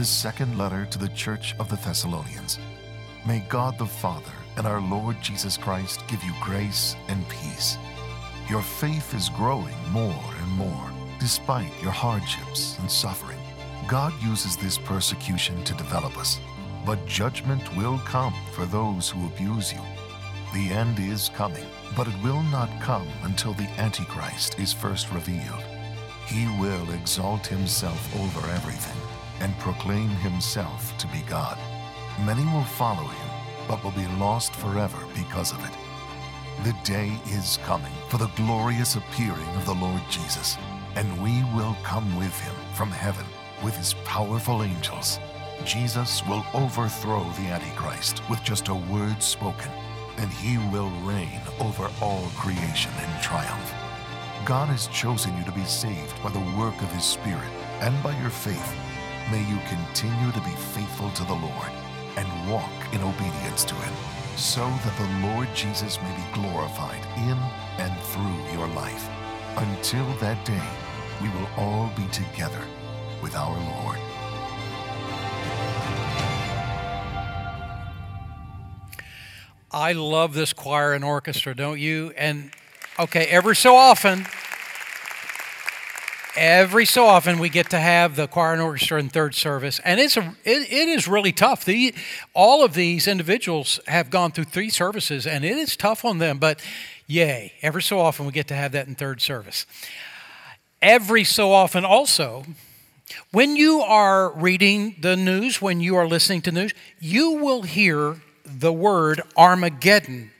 the second letter to the Church of the Thessalonians. May God the Father and our Lord Jesus Christ give you grace and peace. Your faith is growing more and more despite your hardships and suffering. God uses this persecution to develop us, but judgment will come for those who abuse you. The end is coming, but it will not come until the Antichrist is first revealed. He will exalt himself over everything and proclaim himself to be God. Many will follow him, but will be lost forever because of it. The day is coming for the glorious appearing of the Lord Jesus, and we will come with him from heaven with his powerful angels. Jesus will overthrow the Antichrist with just a word spoken, and he will reign over all creation in triumph. God has chosen you to be saved by the work of his Spirit and by your faith. May you continue to be faithful to the Lord and walk in obedience to him, so that the Lord Jesus may be glorified in and through your life. Until that day, we will all be together with our Lord. I love this choir and orchestra, don't you? And okay, every so often, every so often we get to have the choir and orchestra in third service, and it's a it, it is really tough. The all of these individuals have gone through three services, and it is tough on them. But yay, every so often we get to have that in third service. Every so often, also, when you are reading the news, when you are listening to news, you will hear the word Armageddon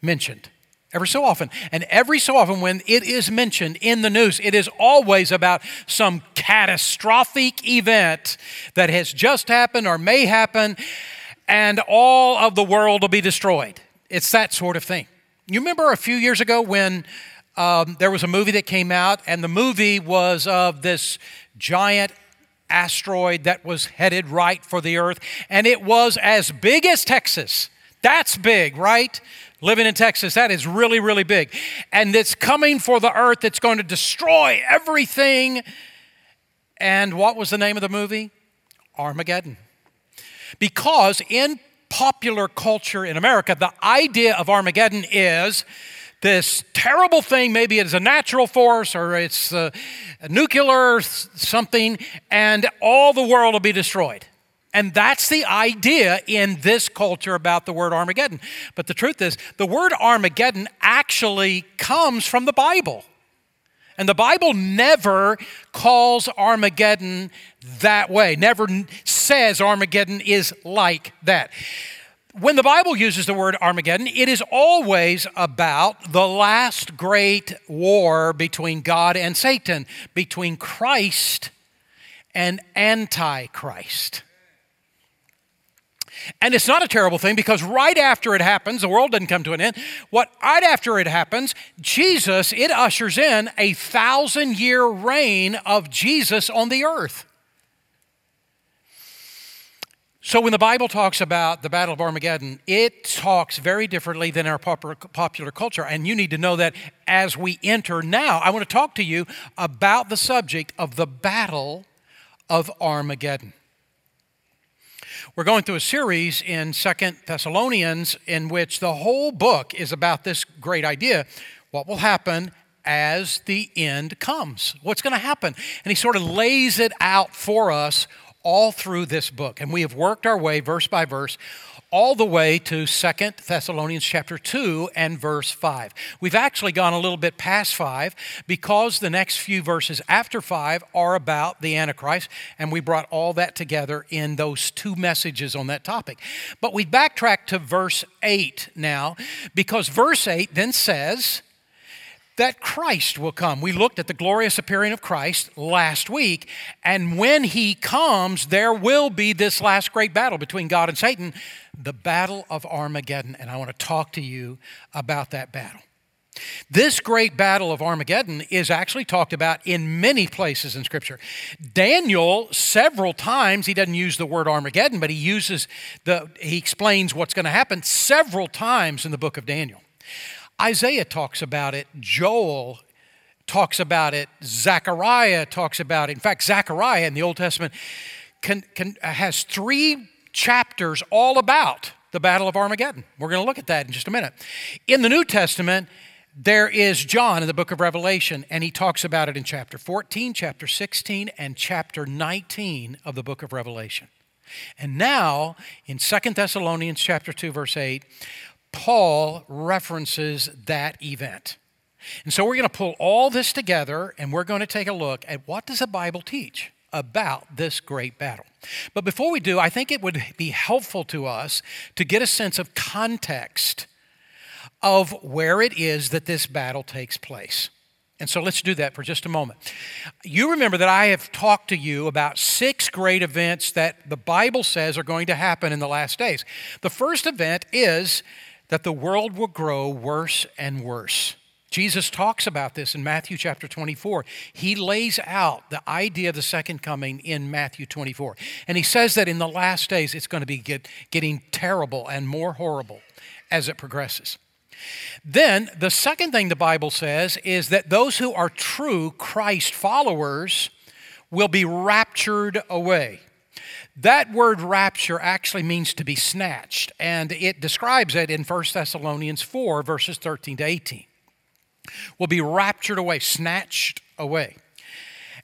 mentioned every so often. And every so often, when it is mentioned in the news, it is always about some catastrophic event that has just happened or may happen, and all of the world will be destroyed. It's that sort of thing. You remember a few years ago when um, there was a movie that came out, and the movie was of this giant asteroid that was headed right for the Earth, and it was as big as Texas. That's big, right? Living in Texas, that is really, really big. And it's coming for the Earth, it's going to destroy everything. And what was the name of the movie? Armageddon. Because in popular culture in America, the idea of Armageddon is this terrible thing. Maybe it's a natural force or it's a, a nuclear something, and all the world will be destroyed. And that's the idea in this culture about the word Armageddon. But the truth is, the word Armageddon actually comes from the Bible. And the Bible never calls Armageddon that way, never says Armageddon is like that when the Bible uses the word Armageddon, it is always about the last great war between God and Satan, between Christ and Antichrist. And it's not a terrible thing because right after it happens, the world doesn't come to an end. What right after it happens, Jesus, it ushers in a thousand year reign of Jesus on the earth. So, when the Bible talks about the Battle of Armageddon, it talks very differently than our popular culture. And you need to know that as we enter now, I want to talk to you about the subject of the Battle of Armageddon. We're going through a series in Second Thessalonians in which the whole book is about this great idea what will happen as the end comes? What's going to happen? And he sort of lays it out for us all through this book. And we have worked our way verse by verse all the way to Second Thessalonians chapter 2 and verse 5. We've actually gone a little bit past 5 because the next few verses after 5 are about the Antichrist, and we brought all that together in those two messages on that topic. But we backtrack to verse 8 now because verse 8 then says, that Christ will come. We looked at the glorious appearing of Christ last week, and when he comes, there will be this last great battle between God and Satan, the battle of Armageddon. And I want to talk to you about that battle. This great battle of Armageddon is actually talked about in many places in Scripture. Daniel, several times, he doesn't use the word Armageddon, but he uses the, he explains what's going to happen several times in the book of Daniel. Isaiah talks about it, Joel talks about it, Zechariah talks about it. In fact, Zechariah in the Old Testament can, can, has three chapters all about the Battle of Armageddon. We're going to look at that in just a minute. In the New Testament, there is John in the book of Revelation, and he talks about it in chapter 14, chapter 16, and chapter 19 of the book of Revelation. And now, in Second Thessalonians chapter 2, verse 8, Paul references that event. And so we're going to pull all this together and we're going to take a look at what does the Bible teach about this great battle. But before we do, I think it would be helpful to us to get a sense of context of where it is that this battle takes place. And so let's do that for just a moment. You remember that I have talked to you about six great events that the Bible says are going to happen in the last days. The first event is that the world will grow worse and worse. Jesus talks about this in Matthew chapter 24. He lays out the idea of the second coming in Matthew 24. And he says that in the last days it's going to be get, getting terrible and more horrible as it progresses. Then, the second thing the Bible says is that those who are true Christ followers will be raptured away. That word rapture actually means to be snatched, and it describes it in 1 Thessalonians 4, verses 13 to 18. Will be raptured away, snatched away.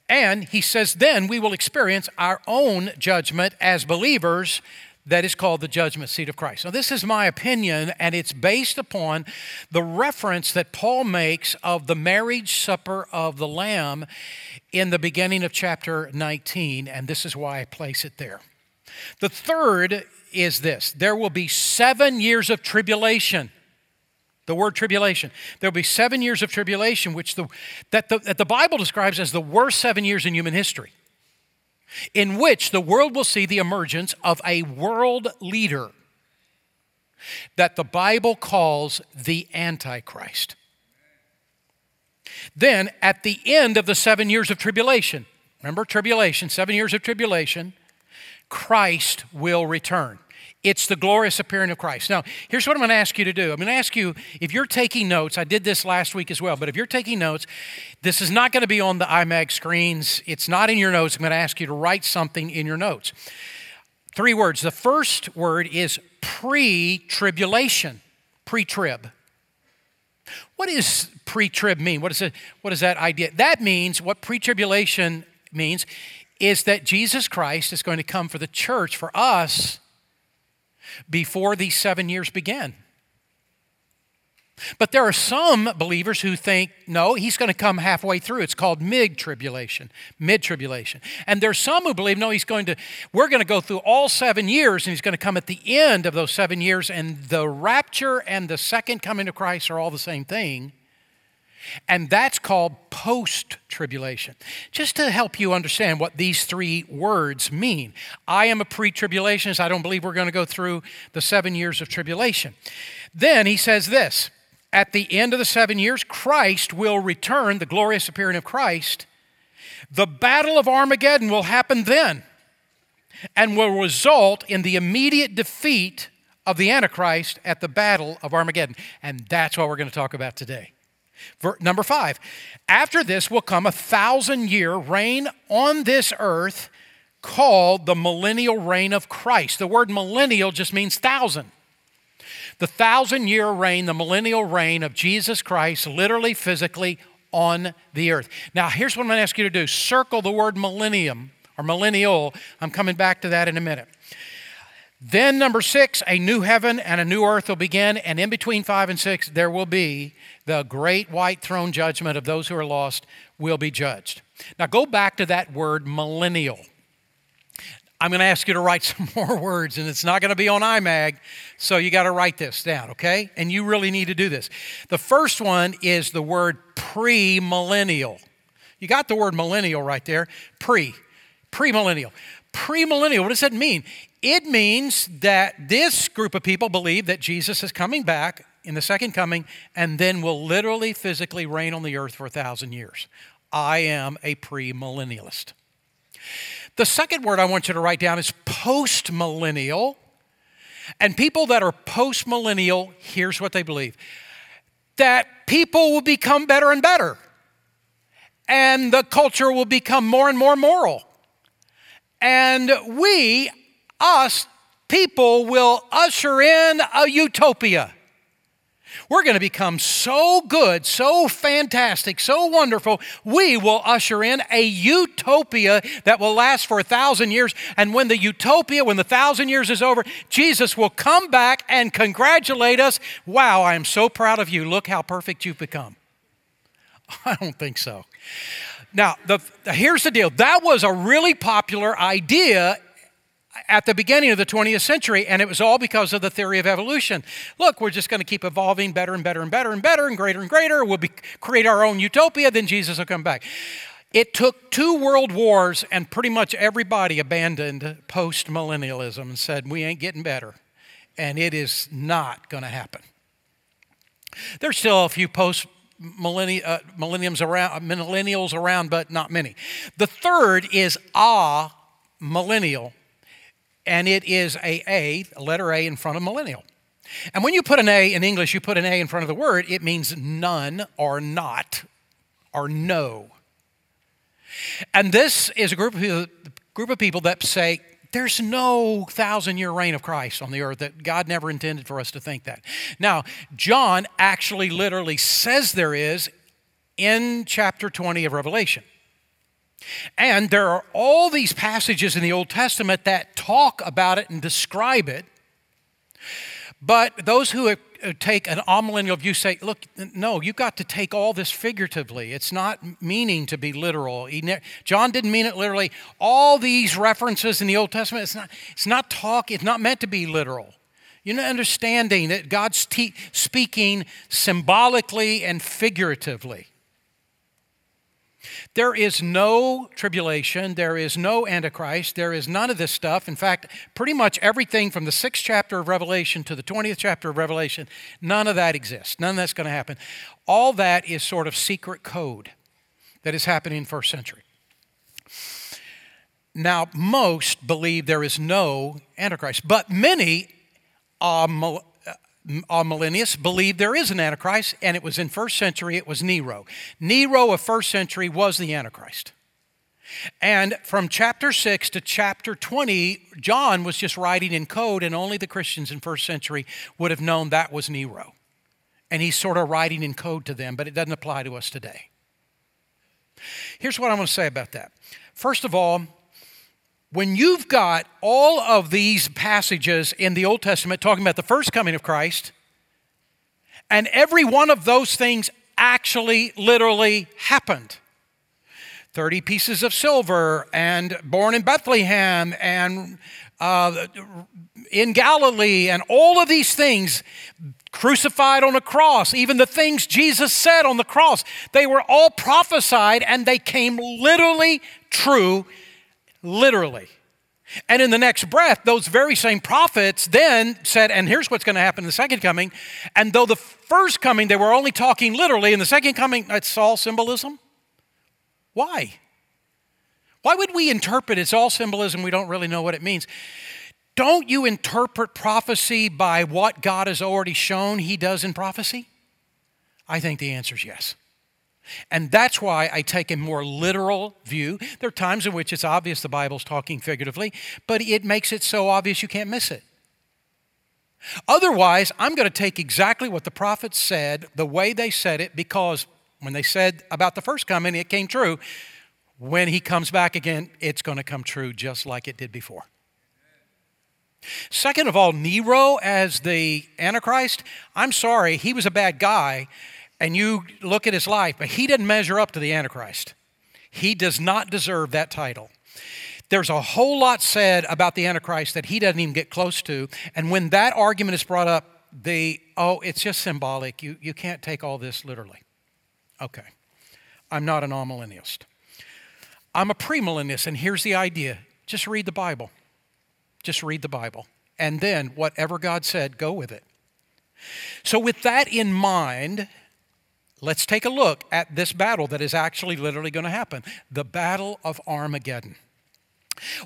And he says, then we will experience our own judgment as believers that is called the judgment seat of Christ. Now, this is my opinion, and it's based upon the reference that Paul makes of the marriage supper of the Lamb in the beginning of chapter 19, and this is why I place it there. The third is this there will be seven years of tribulation. The word tribulation. There will be seven years of tribulation, which the, that, the, that the Bible describes as the worst seven years in human history in which the world will see the emergence of a world leader that the Bible calls the Antichrist. Then, at the end of the seven years of tribulation, remember tribulation, seven years of tribulation, Christ will return. It's the glorious appearing of Christ. Now, here's what I'm going to ask you to do. I'm going to ask you if you're taking notes, I did this last week as well, but if you're taking notes, this is not going to be on the iMag screens. It's not in your notes. I'm going to ask you to write something in your notes. Three words. The first word is pre tribulation, pre trib. What does pre trib mean? What is, it, what is that idea? That means what pre tribulation means is that Jesus Christ is going to come for the church, for us before these seven years began. But there are some believers who think, no, he's going to come halfway through. It's called mid tribulation, mid tribulation. And there's some who believe, no, he's going to, we're going to go through all seven years and he's going to come at the end of those seven years. And the rapture and the second coming of Christ are all the same thing. And that's called post tribulation. Just to help you understand what these three words mean. I am a pre tribulationist. I don't believe we're going to go through the seven years of tribulation. Then he says this at the end of the seven years, Christ will return, the glorious appearing of Christ. The battle of Armageddon will happen then and will result in the immediate defeat of the Antichrist at the battle of Armageddon. And that's what we're going to talk about today. Number five, after this will come a thousand year reign on this earth called the millennial reign of Christ. The word millennial just means thousand. The thousand year reign, the millennial reign of Jesus Christ, literally, physically on the earth. Now, here's what I'm going to ask you to do circle the word millennium or millennial. I'm coming back to that in a minute. Then, number six, a new heaven and a new earth will begin, and in between five and six, there will be the great white throne judgment of those who are lost will be judged. Now, go back to that word millennial. I'm going to ask you to write some more words, and it's not going to be on iMag, so you got to write this down, okay? And you really need to do this. The first one is the word pre-millennial. You got the word millennial right there. Pre, pre-millennial. Pre-millennial. What does that mean? It means that this group of people believe that Jesus is coming back in the second coming and then will literally physically reign on the earth for a thousand years. I am a premillennialist. The second word I want you to write down is postmillennial. And people that are postmillennial, here's what they believe that people will become better and better, and the culture will become more and more moral and we, us, people, will usher in a utopia. We're going to become so good, so fantastic, so wonderful. We will usher in a utopia that will last for a thousand years. And when the utopia, when the thousand years is over, Jesus will come back and congratulate us. Wow, I am so proud of you. Look how perfect you've become. I don't think so. Now, the, here's the deal that was a really popular idea at the beginning of the 20th century, and it was all because of the theory of evolution. Look, we're just going to keep evolving better and better and better and better and greater and greater. We'll be, create our own utopia, then Jesus will come back. It took two world wars, and pretty much everybody abandoned post millennialism and said, We ain't getting better. And it is not going to happen. There's still a few post uh, around, millennials around, but not many. The third is a millennial and it is a A, a letter A in front of millennial. And when you put an A in English, you put an A in front of the word, it means none or not or no. And this is a group of people, group of people that say, there's no thousand year reign of Christ on the earth, that God never intended for us to think that. Now, John actually literally says there is in chapter 20 of Revelation. And there are all these passages in the Old Testament that talk about it and describe it. But those who uh, take an amillennial view say, look, no, you've got to take all this figuratively. It's not meaning to be literal. John didn't mean it literally. All these references in the Old Testament, it's not, it's not talk, it's not meant to be literal. You're not understanding that God's te- speaking symbolically and figuratively. There is no tribulation. There is no Antichrist. There is none of this stuff. In fact, pretty much everything from the sixth chapter of Revelation to the 20th chapter of Revelation, none of that exists. None of that's going to happen. All that is sort of secret code that is happening in first century. Now, most believe there is no Antichrist, but many uh, amillennials believe there is an Antichrist, and it was in first century, it was Nero. Nero of first century was the Antichrist. And from chapter 6 to chapter 20, John was just writing in code, and only the Christians in first century would have known that was Nero. And he's sort of writing in code to them, but it doesn't apply to us today. Here's what I want to say about that. First of all, when you've got all of these passages in the Old Testament talking about the first coming of Christ, and every one of those things actually literally happened. 30 pieces of silver, and born in Bethlehem, and uh, in Galilee, and all of these things crucified on a cross, even the things Jesus said on the cross, they were all prophesied and they came literally true literally. And in the next breath, those very same prophets then said, and here's what's going to happen in the second coming. And though the first coming, they were only talking literally, in the second coming, it's all symbolism. Why? Why would we interpret it's all symbolism? We don't really know what it means. Don't you interpret prophecy by what God has already shown He does in prophecy? I think the answer is yes. And that's why I take a more literal view. There are times in which it's obvious the Bible's talking figuratively, but it makes it so obvious you can't miss it. Otherwise, I'm going to take exactly what the prophets said, the way they said it, because when they said about the first coming, it came true. When he comes back again, it's going to come true just like it did before. Second of all, Nero as the Antichrist, I'm sorry, he was a bad guy and you look at his life, but he didn't measure up to the Antichrist. He does not deserve that title. There's a whole lot said about the Antichrist that he doesn't even get close to. And when that argument is brought up, the oh, it's just symbolic. You, you can't take all this literally. Okay. I'm not an amillennialist. I'm a premillennialist, and here's the idea just read the Bible. Just read the Bible. And then whatever God said, go with it. So, with that in mind, Let's take a look at this battle that is actually literally going to happen the Battle of Armageddon.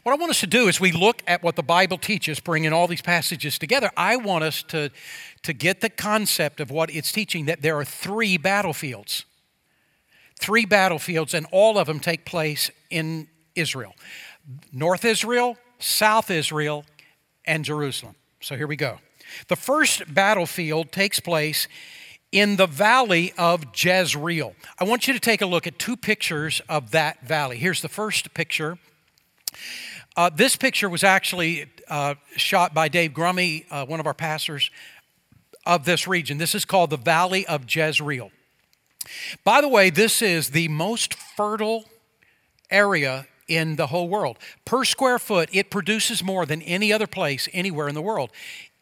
What I want us to do is we look at what the Bible teaches, bringing all these passages together. I want us to, to get the concept of what it's teaching that there are three battlefields. Three battlefields, and all of them take place in Israel. North Israel, South Israel, and Jerusalem. So here we go. The first battlefield takes place in the valley of Jezreel. I want you to take a look at two pictures of that valley. Here's the first picture. Uh, this picture was actually uh, shot by Dave Grummy, uh, one of our pastors of this region. This is called the Valley of Jezreel. By the way, this is the most fertile area in the whole world. Per square foot, it produces more than any other place anywhere in the world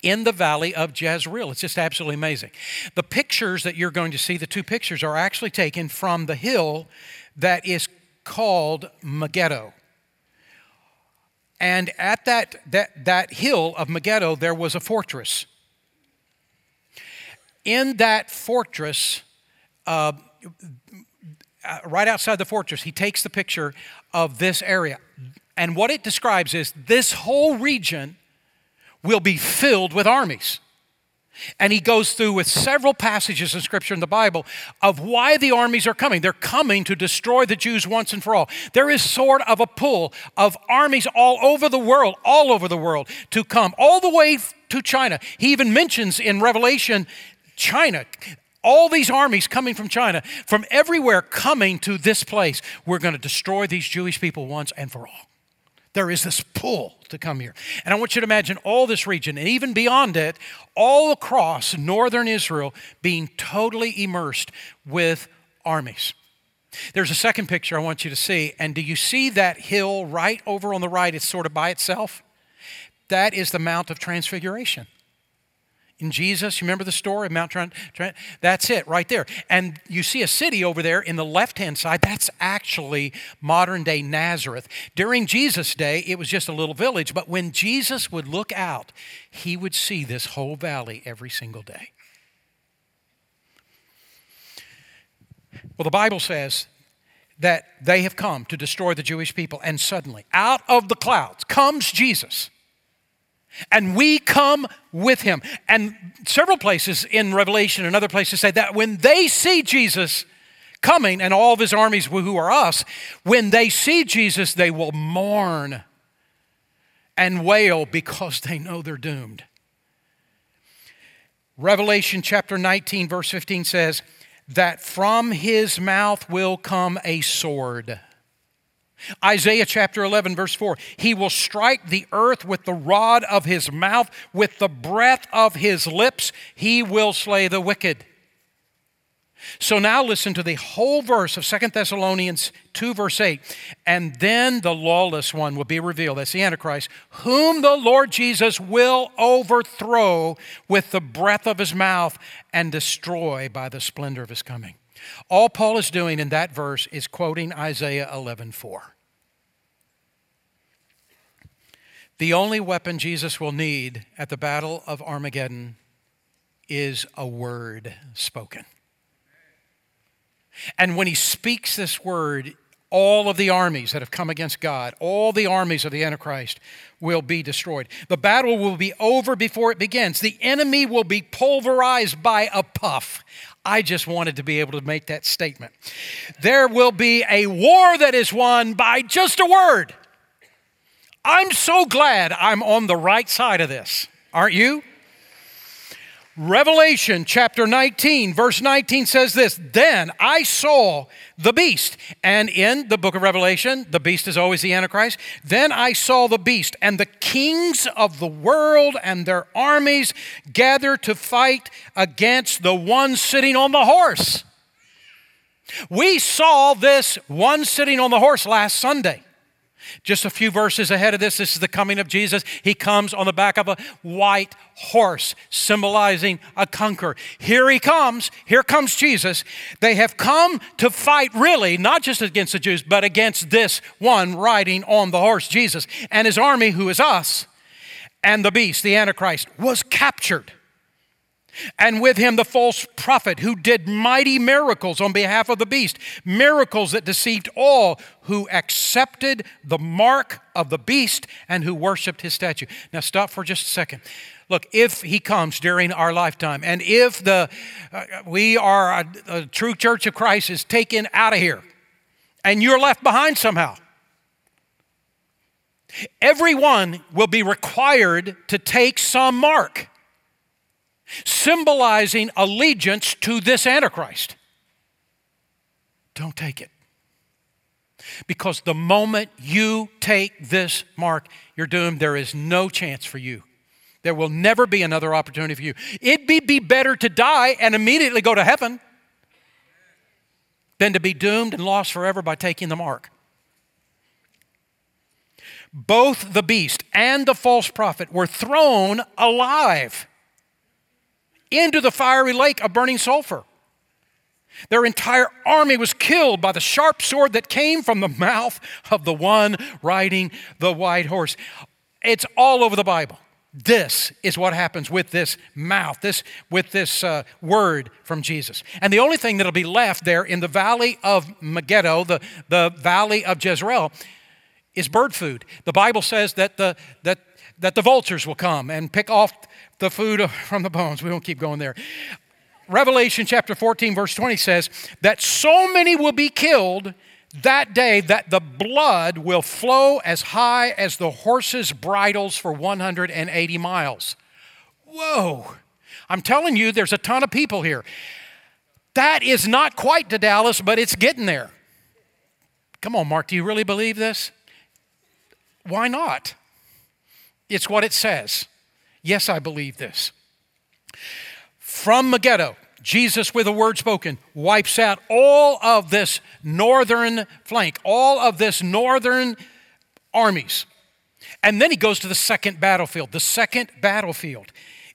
in the valley of Jezreel. It's just absolutely amazing. The pictures that you're going to see, the two pictures, are actually taken from the hill that is called Megiddo. And at that, that, that hill of Megiddo, there was a fortress. In that fortress, uh, uh, right outside the fortress, he takes the picture of this area. And what it describes is this whole region will be filled with armies. And he goes through with several passages in Scripture in the Bible of why the armies are coming. They're coming to destroy the Jews once and for all. There is sort of a pull of armies all over the world, all over the world, to come, all the way to China. He even mentions in Revelation China. All these armies coming from China, from everywhere coming to this place. We're going to destroy these Jewish people once and for all. There is this pull to come here. And I want you to imagine all this region and even beyond it, all across northern Israel being totally immersed with armies. There's a second picture I want you to see. And do you see that hill right over on the right? It's sort of by itself. That is the Mount of Transfiguration in Jesus. You remember the story of Mount Trent? That's it right there. And you see a city over there in the left hand side. That's actually modern day Nazareth. During Jesus' day, it was just a little village. But when Jesus would look out, he would see this whole valley every single day. Well, the Bible says that they have come to destroy the Jewish people, and suddenly, out of the clouds comes Jesus and we come with him. And several places in Revelation and other places say that when they see Jesus coming and all of his armies who are us, when they see Jesus, they will mourn and wail because they know they're doomed. Revelation chapter 19, verse 15 says, That from his mouth will come a sword Isaiah chapter 11, verse 4 He will strike the earth with the rod of his mouth, with the breath of his lips, he will slay the wicked. So now listen to the whole verse of Second Thessalonians 2, verse 8. And then the lawless one will be revealed. That's the Antichrist, whom the Lord Jesus will overthrow with the breath of his mouth and destroy by the splendor of his coming. All Paul is doing in that verse is quoting Isaiah 11:4. The only weapon Jesus will need at the battle of Armageddon is a word spoken. And when he speaks this word, all of the armies that have come against God, all the armies of the Antichrist will be destroyed. The battle will be over before it begins. The enemy will be pulverized by a puff. I just wanted to be able to make that statement. There will be a war that is won by just a word. I'm so glad I'm on the right side of this. Aren't you? Revelation chapter 19, verse 19 says this Then I saw the beast. And in the book of Revelation, the beast is always the Antichrist. Then I saw the beast, and the kings of the world and their armies gather to fight against the one sitting on the horse. We saw this one sitting on the horse last Sunday. Just a few verses ahead of this, this is the coming of Jesus. He comes on the back of a white horse, symbolizing a conqueror. Here he comes. Here comes Jesus. They have come to fight, really, not just against the Jews, but against this one riding on the horse, Jesus, and his army, who is us. And the beast, the Antichrist, was captured and with him the false prophet who did mighty miracles on behalf of the beast, miracles that deceived all who accepted the mark of the beast and who worshiped his statue. Now, stop for just a second. Look, if he comes during our lifetime, and if the uh, we are a, a true church of Christ is taken out of here, and you're left behind somehow, Everyone will be required to take some mark, symbolizing allegiance to this Antichrist. Don't take it. Because the moment you take this mark, you're doomed. There is no chance for you. There will never be another opportunity for you. It'd be, be better to die and immediately go to heaven than to be doomed and lost forever by taking the mark. Both the beast and the false prophet were thrown alive into the fiery lake of burning sulfur. Their entire army was killed by the sharp sword that came from the mouth of the one riding the white horse. It's all over the Bible. This is what happens with this mouth, this with this uh, word from Jesus. And the only thing that'll be left there in the valley of Megiddo, the, the valley of Jezreel, is bird food. The Bible says that the, that, that the vultures will come and pick off the food from the bones. We won't keep going there. Revelation chapter 14, verse 20 says that so many will be killed that day that the blood will flow as high as the horses' bridles for 180 miles. Whoa! I'm telling you, there's a ton of people here. That is not quite to Dallas, but it's getting there. Come on, Mark, do you really believe this? Why not? It's what it says. Yes, I believe this. From Megiddo, Jesus, with a word spoken, wipes out all of this northern flank, all of this northern armies. And then he goes to the second battlefield. The second battlefield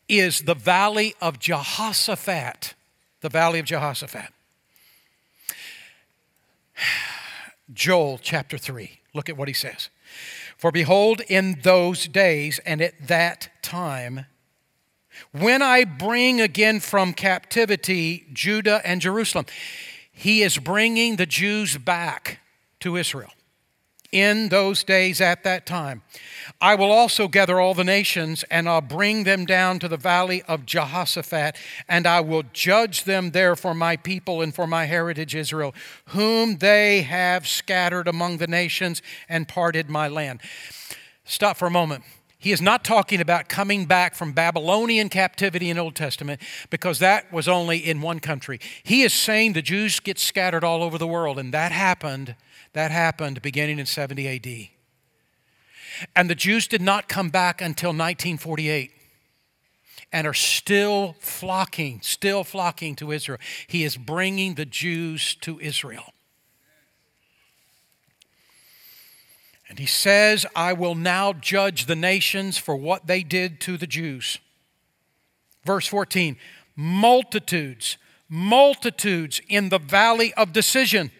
is the valley of Jehoshaphat. The valley of Jehoshaphat. Joel chapter 3. Look at what he says. For behold, in those days and at that time, when I bring again from captivity Judah and Jerusalem, he is bringing the Jews back to Israel. In those days at that time, I will also gather all the nations, and I'll bring them down to the valley of Jehoshaphat, and I will judge them there for my people and for my heritage Israel, whom they have scattered among the nations and parted my land. Stop for a moment. He is not talking about coming back from Babylonian captivity in Old Testament because that was only in one country. He is saying the Jews get scattered all over the world and that happened that happened beginning in 70 AD. And the Jews did not come back until 1948 and are still flocking, still flocking to Israel. He is bringing the Jews to Israel. And he says, I will now judge the nations for what they did to the Jews. Verse 14 multitudes, multitudes in the valley of decision.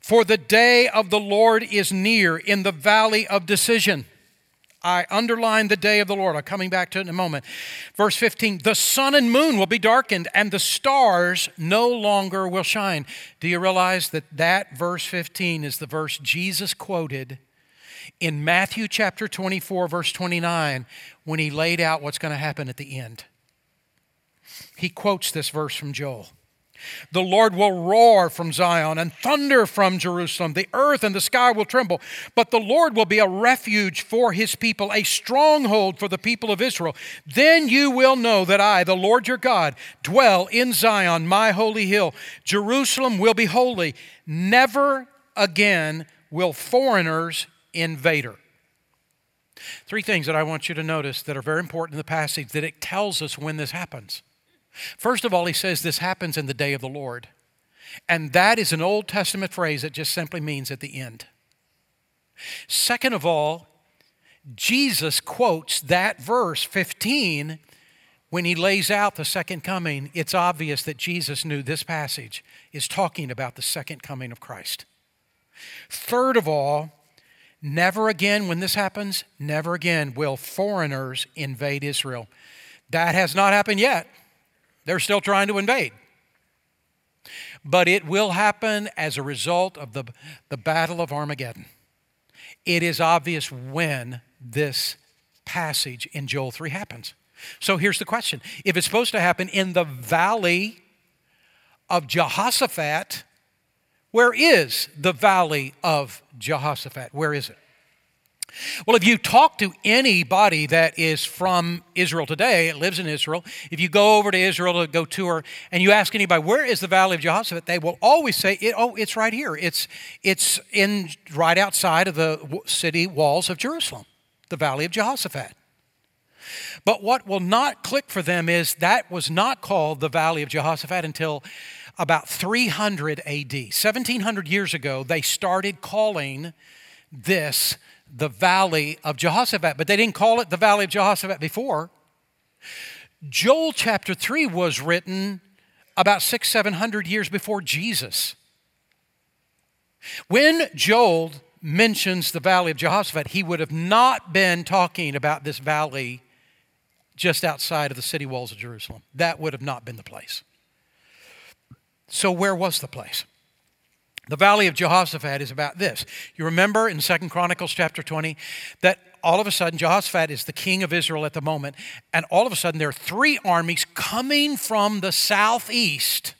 For the day of the Lord is near in the valley of decision. I underline the day of the Lord. I'm coming back to it in a moment. Verse 15 The sun and moon will be darkened, and the stars no longer will shine. Do you realize that that verse 15 is the verse Jesus quoted in Matthew chapter 24, verse 29, when he laid out what's going to happen at the end? He quotes this verse from Joel. The Lord will roar from Zion and thunder from Jerusalem. The earth and the sky will tremble. But the Lord will be a refuge for his people, a stronghold for the people of Israel. Then you will know that I, the Lord your God, dwell in Zion, my holy hill. Jerusalem will be holy. Never again will foreigners invade her. Three things that I want you to notice that are very important in the passage that it tells us when this happens. First of all, he says this happens in the day of the Lord. And that is an Old Testament phrase that just simply means at the end. Second of all, Jesus quotes that verse 15 when he lays out the second coming. It's obvious that Jesus knew this passage is talking about the second coming of Christ. Third of all, never again, when this happens, never again will foreigners invade Israel. That has not happened yet. They're still trying to invade. But it will happen as a result of the, the Battle of Armageddon. It is obvious when this passage in Joel 3 happens. So here's the question if it's supposed to happen in the valley of Jehoshaphat, where is the valley of Jehoshaphat? Where is it? Well, if you talk to anybody that is from Israel today, it lives in Israel, if you go over to Israel to go tour and you ask anybody, where is the Valley of Jehoshaphat? They will always say, oh, it's right here. It's, it's in right outside of the city walls of Jerusalem, the Valley of Jehoshaphat. But what will not click for them is that was not called the Valley of Jehoshaphat until about 300 AD. 1700 years ago, they started calling this the Valley of Jehoshaphat, but they didn't call it the Valley of Jehoshaphat before. Joel chapter 3 was written about six, seven hundred years before Jesus. When Joel mentions the Valley of Jehoshaphat, he would have not been talking about this valley just outside of the city walls of Jerusalem. That would have not been the place. So, where was the place? The valley of Jehoshaphat is about this. You remember in Second Chronicles chapter 20 that all of a sudden Jehoshaphat is the king of Israel at the moment, and all of a sudden there are three armies coming from the southeast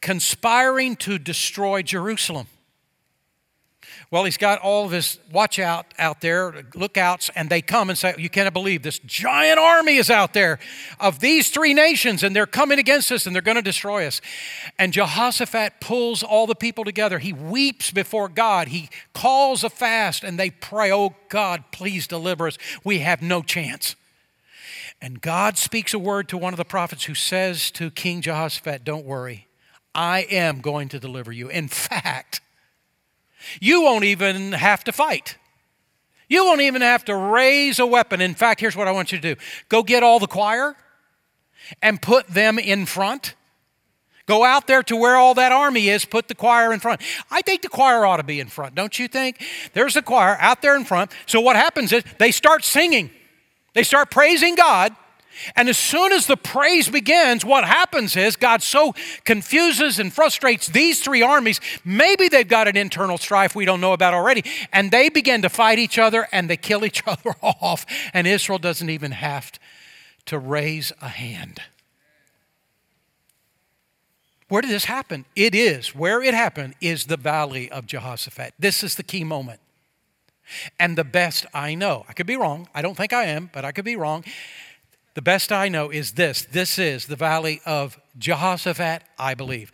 conspiring to destroy Jerusalem. Well, he's got all of his watch out out there, lookouts, and they come and say, You cannot believe this giant army is out there of these three nations, and they're coming against us and they're going to destroy us. And Jehoshaphat pulls all the people together. He weeps before God. He calls a fast, and they pray, Oh God, please deliver us. We have no chance. And God speaks a word to one of the prophets who says to King Jehoshaphat, Don't worry, I am going to deliver you. In fact, you won't even have to fight. You won't even have to raise a weapon. In fact, here's what I want you to do go get all the choir and put them in front. Go out there to where all that army is, put the choir in front. I think the choir ought to be in front, don't you think? There's the choir out there in front. So what happens is they start singing, they start praising God. And as soon as the praise begins, what happens is God so confuses and frustrates these three armies. Maybe they've got an internal strife we don't know about already. And they begin to fight each other and they kill each other off. And Israel doesn't even have to raise a hand. Where did this happen? It is, where it happened is the valley of Jehoshaphat. This is the key moment. And the best I know, I could be wrong, I don't think I am, but I could be wrong. The best I know is this this is the valley of Jehoshaphat, I believe.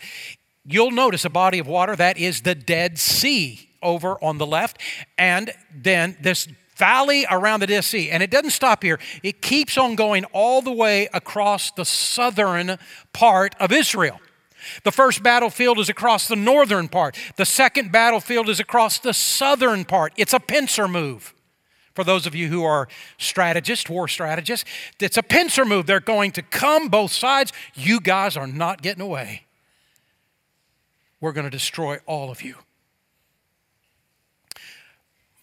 You'll notice a body of water that is the Dead Sea over on the left, and then this valley around the Dead Sea. And it doesn't stop here, it keeps on going all the way across the southern part of Israel. The first battlefield is across the northern part. The second battlefield is across the southern part. It's a pincer move. For those of you who are strategists, war strategists, it's a pincer move. They're going to come both sides. You guys are not getting away. We're going to destroy all of you.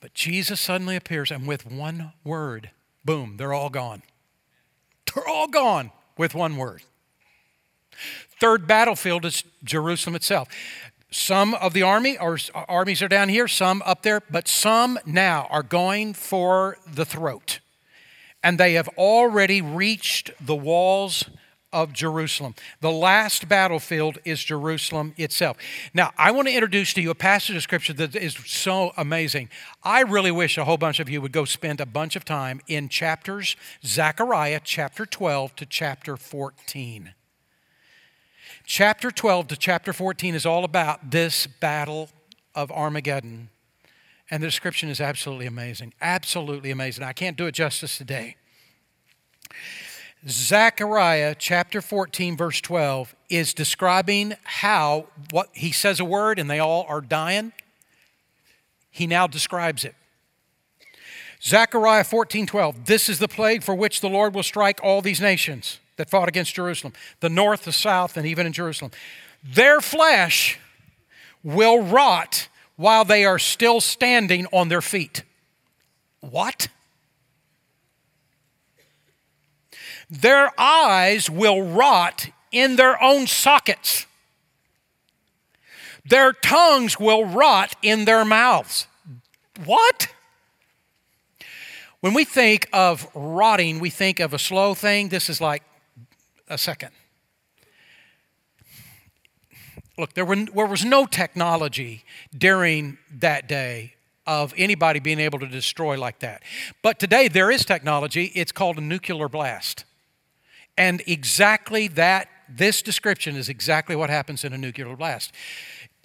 But Jesus suddenly appears, and with one word, boom, they're all gone. They're all gone with one word. Third battlefield is Jerusalem itself. Some of the army or uh, armies are down here, some up there, but some now are going for the throat. And they have already reached the walls of Jerusalem. The last battlefield is Jerusalem itself. Now, I want to introduce to you a passage of scripture that is so amazing. I really wish a whole bunch of you would go spend a bunch of time in chapters, Zechariah chapter 12 to chapter 14. Chapter 12 to chapter 14 is all about this battle of Armageddon. And the description is absolutely amazing. Absolutely amazing. I can't do it justice today. Zechariah chapter 14, verse 12, is describing how what he says a word and they all are dying. He now describes it. Zechariah 14, 12, this is the plague for which the Lord will strike all these nations that fought against Jerusalem, the north, the south, and even in Jerusalem. Their flesh will rot while they are still standing on their feet. What? Their eyes will rot in their own sockets. Their tongues will rot in their mouths. What? When we think of rotting, we think of a slow thing. This is like a second. Look, there, were, there was no technology during that day of anybody being able to destroy like that. But today there is technology, it's called a nuclear blast. And exactly that, this description is exactly what happens in a nuclear blast.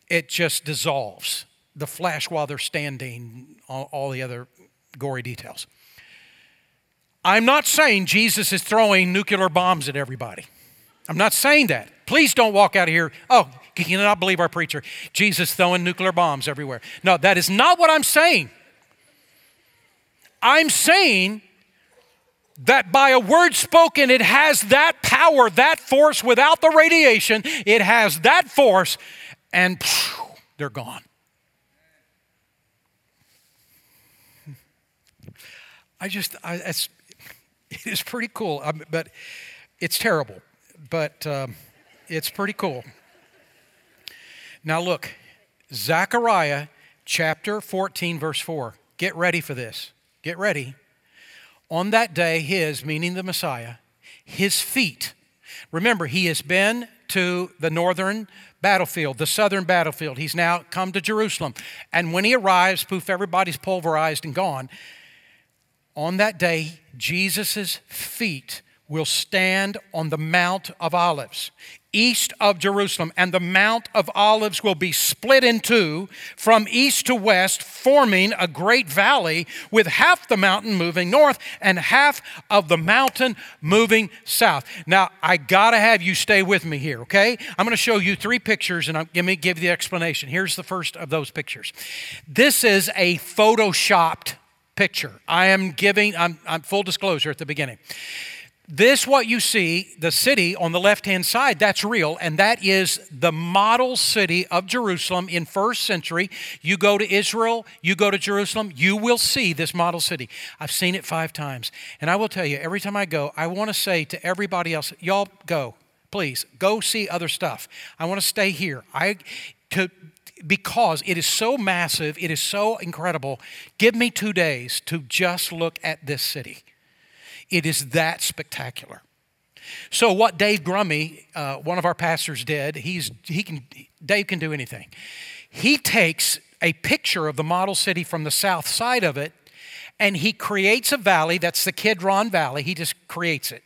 It just dissolves the flesh while they're standing, all, all the other gory details. I'm not saying Jesus is throwing nuclear bombs at everybody. I'm not saying that. Please don't walk out of here. Oh, can you not believe our preacher? Jesus throwing nuclear bombs everywhere. No, that is not what I'm saying. I'm saying that by a word spoken, it has that power, that force without the radiation. It has that force, and phew, they're gone. I just, I, it's, it is pretty cool, um, but it's terrible, but um, it's pretty cool. Now, look, Zechariah chapter 14, verse 4. Get ready for this. Get ready. On that day, his, meaning the Messiah, his feet. Remember, he has been to the northern battlefield, the southern battlefield. He's now come to Jerusalem. And when he arrives, poof, everybody's pulverized and gone. On that day, Jesus' feet will stand on the Mount of Olives, east of Jerusalem, and the Mount of Olives will be split in two from east to west, forming a great valley with half the mountain moving north and half of the mountain moving south. Now, I gotta have you stay with me here, okay? I'm gonna show you three pictures and I'm, let me give you the explanation. Here's the first of those pictures. This is a photoshopped picture. I am giving, I'm, I'm full disclosure at the beginning. This, what you see, the city on the left hand side, that's real, and that is the model city of Jerusalem in first century. You go to Israel, you go to Jerusalem, you will see this model city. I've seen it five times. And I will tell you, every time I go, I want to say to everybody else, y'all go, please, go see other stuff. I want to stay here. I to because it is so massive, it is so incredible. Give me two days to just look at this city. It is that spectacular. So, what Dave Grummey, uh, one of our pastors, did, he's, he can, Dave can do anything. He takes a picture of the model city from the south side of it, and he creates a valley. That's the Kidron Valley. He just creates it.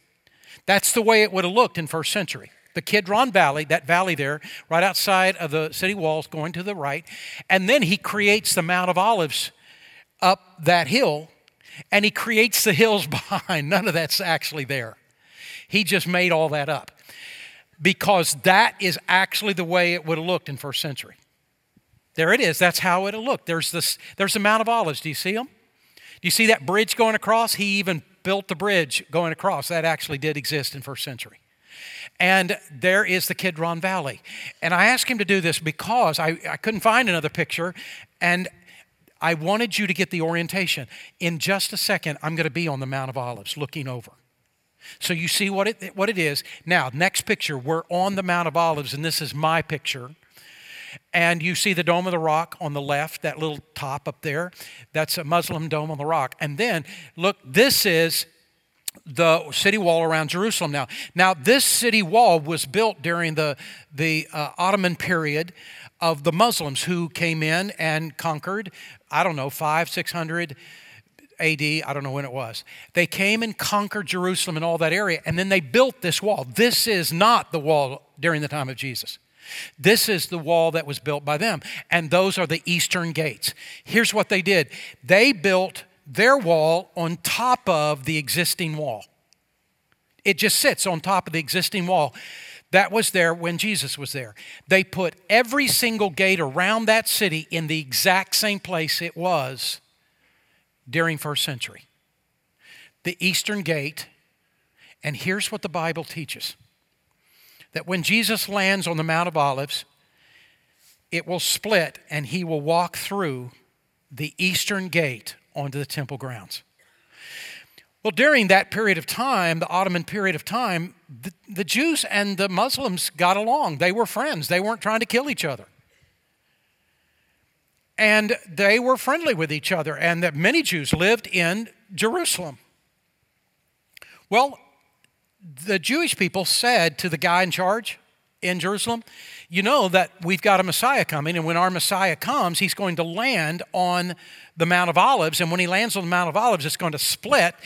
That's the way it would have looked in first century the Kidron Valley, that valley there, right outside of the city walls, going to the right. And then he creates the Mount of Olives up that hill, and he creates the hills behind. None of that's actually there. He just made all that up because that is actually the way it would have looked in first century. There it is. That's how it looked. There's this. There's the Mount of Olives. Do you see them? Do you see that bridge going across? He even built the bridge going across. That actually did exist in first century. And there is the Kidron Valley. And I asked him to do this because I, I couldn't find another picture. And I wanted you to get the orientation. In just a second, I'm going to be on the Mount of Olives looking over. So you see what it, what it is. Now, next picture, we're on the Mount of Olives, and this is my picture. And you see the Dome of the Rock on the left, that little top up there. That's a Muslim dome on the rock. And then, look, this is the city wall around Jerusalem now. Now, this city wall was built during the, the uh, Ottoman period of the Muslims who came in and conquered, I don't know, five, 600 AD, I don't know when it was. They came and conquered Jerusalem and all that area, and then they built this wall. This is not the wall during the time of Jesus. This is the wall that was built by them, and those are the eastern gates. Here's what they did they built their wall on top of the existing wall. It just sits on top of the existing wall. That was there when Jesus was there. They put every single gate around that city in the exact same place it was during first century. The eastern gate, and here's what the Bible teaches that when Jesus lands on the Mount of Olives, it will split and he will walk through the eastern gate onto the temple grounds. Well, during that period of time, the Ottoman period of time, the, the, Jews and the Muslims got along. They were friends, they weren't trying to kill each other. And they were friendly with each other, and that many Jews lived in Jerusalem. Well, the Jewish people said to the guy in charge, in Jerusalem? You know that we've got a Messiah coming, and when our Messiah comes, he's going to land on the Mount of Olives. And when he lands on the Mount of Olives, it's going to split,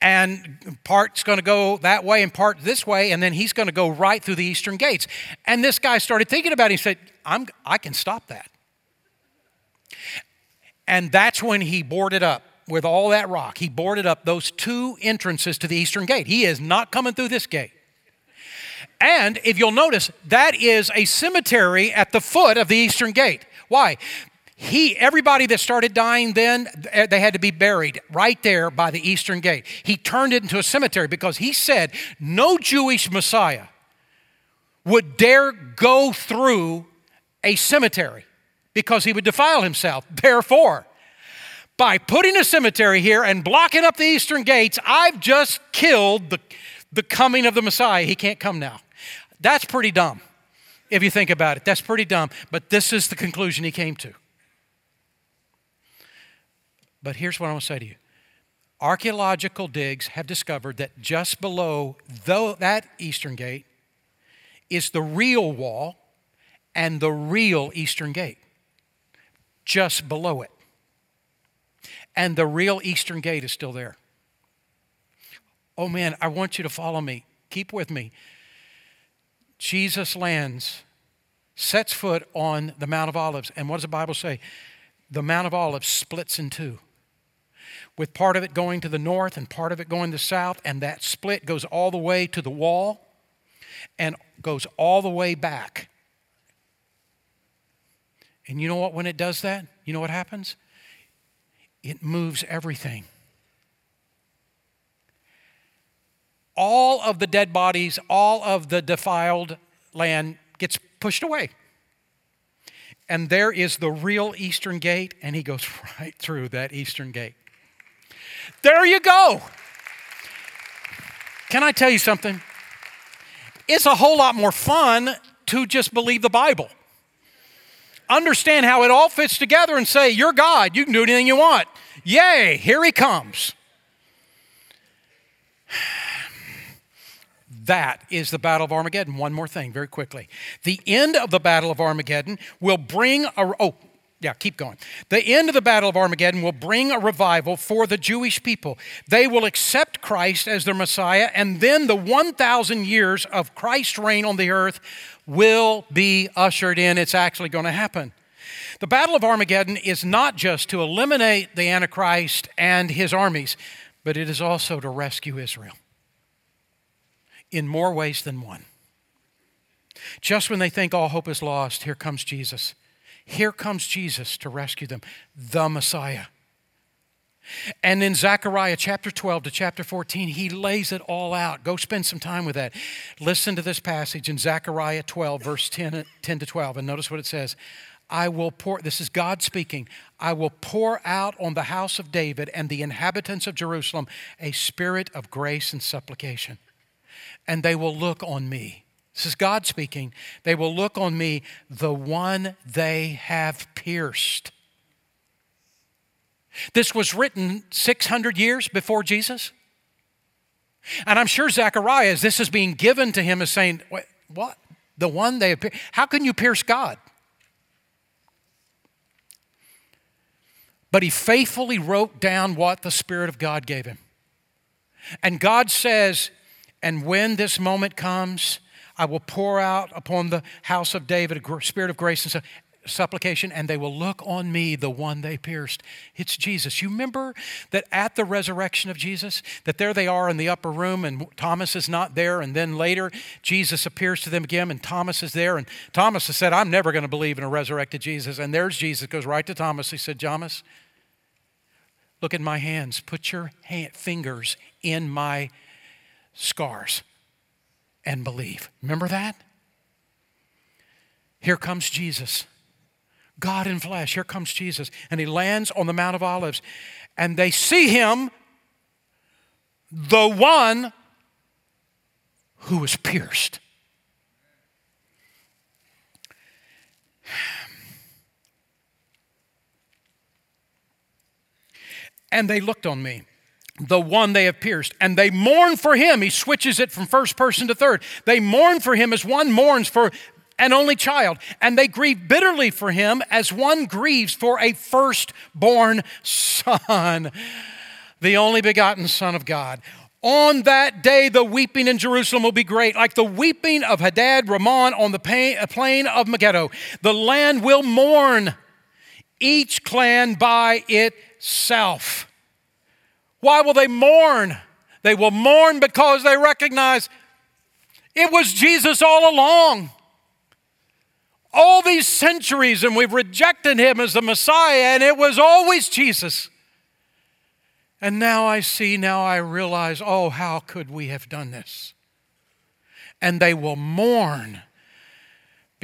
and part's going to go that way and part this way, and then he's going to go right through the eastern gates. And this guy started thinking about it. He said, I'm, I can stop that. And that's when he boarded up with all that rock. He boarded up those two entrances to the eastern gate. He is not coming through this gate. And if you'll notice, that is a cemetery at the foot of the eastern gate. Why? He, everybody that started dying then, they had to be buried right there by the eastern gate. He turned it into a cemetery because he said no Jewish Messiah would dare go through a cemetery because he would defile himself. Therefore, by putting a cemetery here and blocking up the eastern gates, I've just killed the, the coming of the Messiah. He can't come now. That's pretty dumb if you think about it. That's pretty dumb. But this is the conclusion he came to. But here's what I want to say to you. Archaeological digs have discovered that just below though that eastern gate is the real wall and the real eastern gate just below it. And the real eastern gate is still there. Oh man i want you to follow me. Keep with me. Jesus lands sets foot on the mount of olives and what does the bible say? The mount of olives splits in two with part of it going to the north and part of it going to the south, and that split goes all the way to the wall and goes all the way back. And you know what, when it does that, you know what happens? It moves everything. All of the dead bodies, all of the defiled land gets pushed away. And there is the real eastern gate, and he goes right through that eastern gate. There you go. Can I tell you something? It's a whole lot more fun to just believe the Bible. Understand how it all fits together and say, You're God. You can do anything you want. Yay, here he comes. That is the Battle of Armageddon. One more thing, very quickly. The end of the Battle of Armageddon will bring a. Oh, yeah, keep going. The end of the Battle of Armageddon will bring a revival for the Jewish people. They will accept Christ as their Messiah, and then the 1,000 years of Christ's reign on the earth will be ushered in. It's actually going to happen. The Battle of Armageddon is not just to eliminate the Antichrist and his armies, but it is also to rescue Israel in more ways than one. Just when they think all hope is lost, here comes Jesus here comes Jesus to rescue them, the Messiah. And in Zechariah chapter 12 to chapter 14, he lays it all out. Go spend some time with that. Listen to this passage in Zechariah 12, verse 10, 10 to 12, and notice what it says. I will pour, this is God speaking, I will pour out on the house of David and the inhabitants of Jerusalem a spirit of grace and supplication. And they will look on me this is God speaking. They will look on me, the one they have pierced. This was written 600 years before Jesus. And I'm sure Zechariah, as this is being given to him, is saying, What? The one they have pierced? How can you pierce God? But he faithfully wrote down what the Spirit of God gave him. And God says, And when this moment comes, I will pour out upon the house of David a spirit of grace and supplication, and they will look on me, the one they pierced. It's Jesus. You remember that at the resurrection of Jesus, that there they are in the upper room, and Thomas is not there, and then later Jesus appears to them again, and Thomas is there, and Thomas has said, I'm never going to believe in a resurrected Jesus. And there's Jesus, goes right to Thomas. He said, Thomas, look at my hands. Put your hand, fingers in my scars and believe. Remember that? Here comes Jesus. God in flesh. Here comes Jesus. And he lands on the Mount of Olives. And they see him, the one who was pierced. And they looked on me. The one they have pierced. And they mourn for him. He switches it from first person to third. They mourn for him as one mourns for an only child. And they grieve bitterly for him as one grieves for a firstborn son, the only begotten Son of God. On that day, the weeping in Jerusalem will be great, like the weeping of Hadad Rimmon on the uh, plain of Megiddo. The land will mourn, each clan by itself. Why will they mourn? They will mourn because they recognize it was Jesus all along. All these centuries, and we've rejected him as the Messiah, and it was always Jesus. And now I see, now I realize, oh, how could we have done this? And they will mourn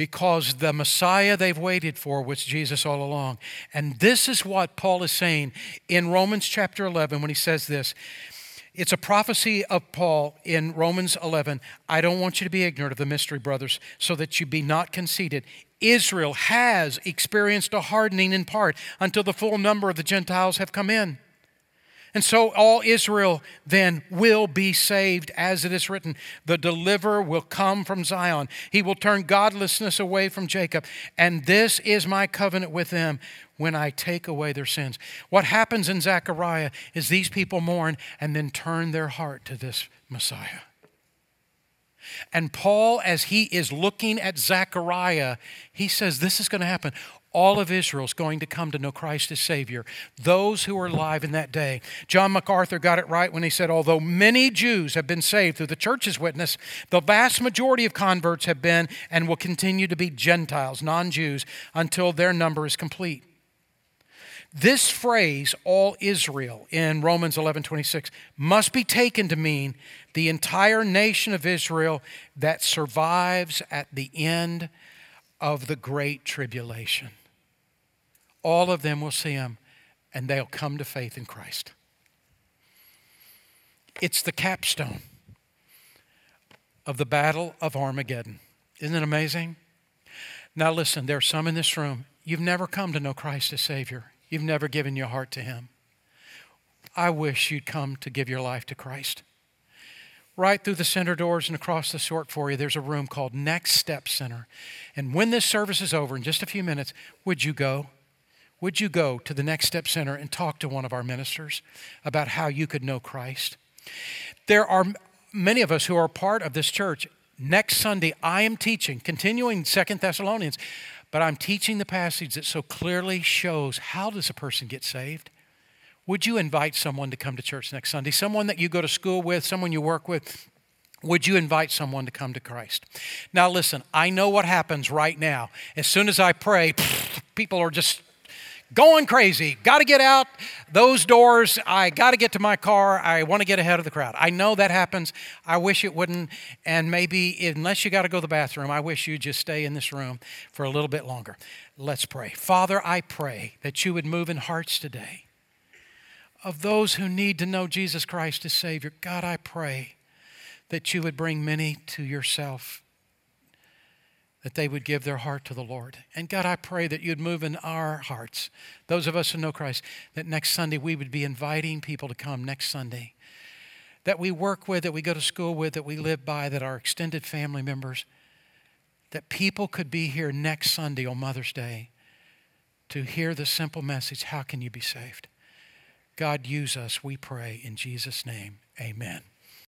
because the Messiah they've waited for was Jesus all along. And this is what Paul is saying in Romans chapter 11 when he says this. It's a prophecy of Paul in Romans 11. I don't want you to be ignorant of the mystery, brothers, so that you be not conceited. Israel has experienced a hardening in part until the full number of the Gentiles have come in. And so all Israel then will be saved, as it is written The deliverer will come from Zion. He will turn godlessness away from Jacob. And this is my covenant with them when I take away their sins. What happens in Zechariah is these people mourn and then turn their heart to this Messiah. And Paul, as he is looking at Zechariah, he says this is going to happen all of Israel is going to come to know Christ as Savior, those who are alive in that day. John MacArthur got it right when he said, although many Jews have been saved through the church's witness, the vast majority of converts have been and will continue to be Gentiles, non Jews, until their number is complete. This phrase, all Israel, in Romans 11 26, must be taken to mean the entire nation of Israel that survives at the end of the Great Tribulation all of them will see him and they'll come to faith in Christ. It's the capstone of the Battle of Armageddon. Isn't it amazing? Now, listen, there are some in this room, you've never come to know Christ as Savior, you've never given your heart to Him. I wish you'd come to give your life to Christ. Right through the center doors and across the short for you, there's a room called Next Step Center. And when this service is over in just a few minutes, would you go? Would you go to the Next Step Center and talk to one of our ministers about how you could know Christ? There are many of us who are part of this church. Next Sunday, I am teaching, continuing Second Thessalonians, but I'm teaching the passage that so clearly shows how does a person get saved? Would you invite someone to come to church next Sunday? Someone that you go to school with, someone you work with, would you invite someone to come to Christ? Now, listen, I know what happens right now. As soon as I pray, people are just going crazy. Got to get out those doors. I got to get to my car. I want to get ahead of the crowd. I know that happens. I wish it wouldn't. And maybe, unless you got to go to the bathroom, I wish you'd just stay in this room for a little bit longer. Let's pray. Father, I pray that you would move in hearts today of those who need to know Jesus Christ as Savior. God, I pray that you would bring many to yourself that they would give their heart to the Lord. And God, I pray that you'd move in our hearts, those of us who know Christ, that next Sunday we would be inviting people to come next Sunday, that we work with, that we go to school with, that we live by, that our extended family members, that people could be here next Sunday on Mother's Day to hear the simple message how can you be saved? God, use us, we pray, in Jesus' name. Amen.